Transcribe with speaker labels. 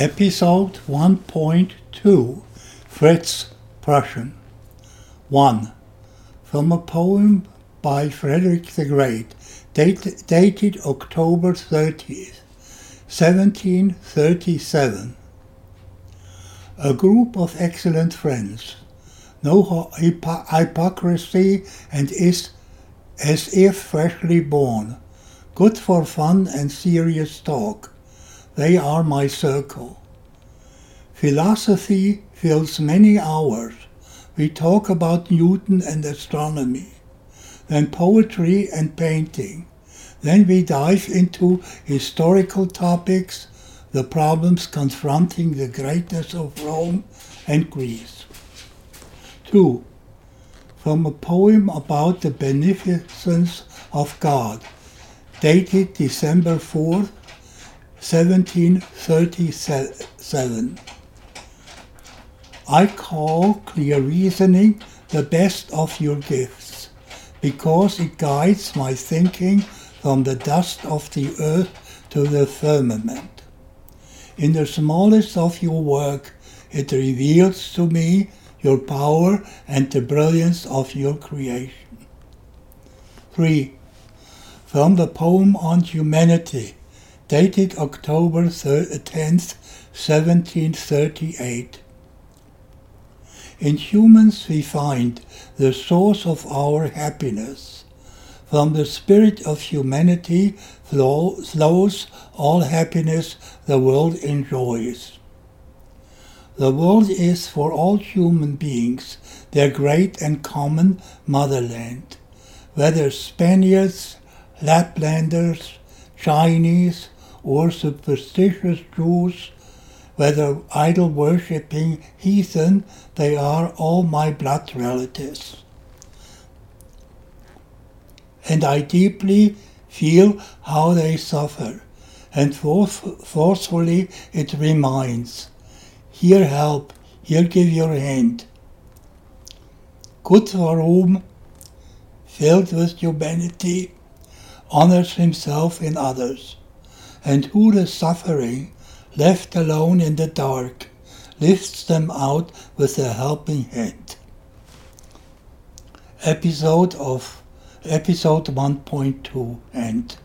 Speaker 1: Episode 1.2 Fritz Prussian 1. From a poem by Frederick the Great, date, dated October 30th, 1737. A group of excellent friends, no hypo- hypocrisy and is as if freshly born, good for fun and serious talk they are my circle. Philosophy fills many hours. We talk about Newton and astronomy, then poetry and painting. Then we dive into historical topics, the problems confronting the greatness of Rome and Greece. 2. From a poem about the beneficence of God, dated December 4th, 1737. I call clear reasoning the best of your gifts, because it guides my thinking from the dust of the earth to the firmament. In the smallest of your work, it reveals to me your power and the brilliance of your creation. 3. From the poem on humanity, dated October 10th, uh, 1738. In humans we find the source of our happiness. From the spirit of humanity flows all happiness the world enjoys. The world is for all human beings their great and common motherland, whether Spaniards, Laplanders, Chinese, or superstitious Jews, whether idol worshipping heathen, they are all my blood relatives. And I deeply feel how they suffer, and forcefully it reminds here help, here give your hand. Good for whom, filled with humanity, honors himself in others and who the suffering, left alone in the dark, lifts them out with a helping hand. Episode of episode 1.2 end.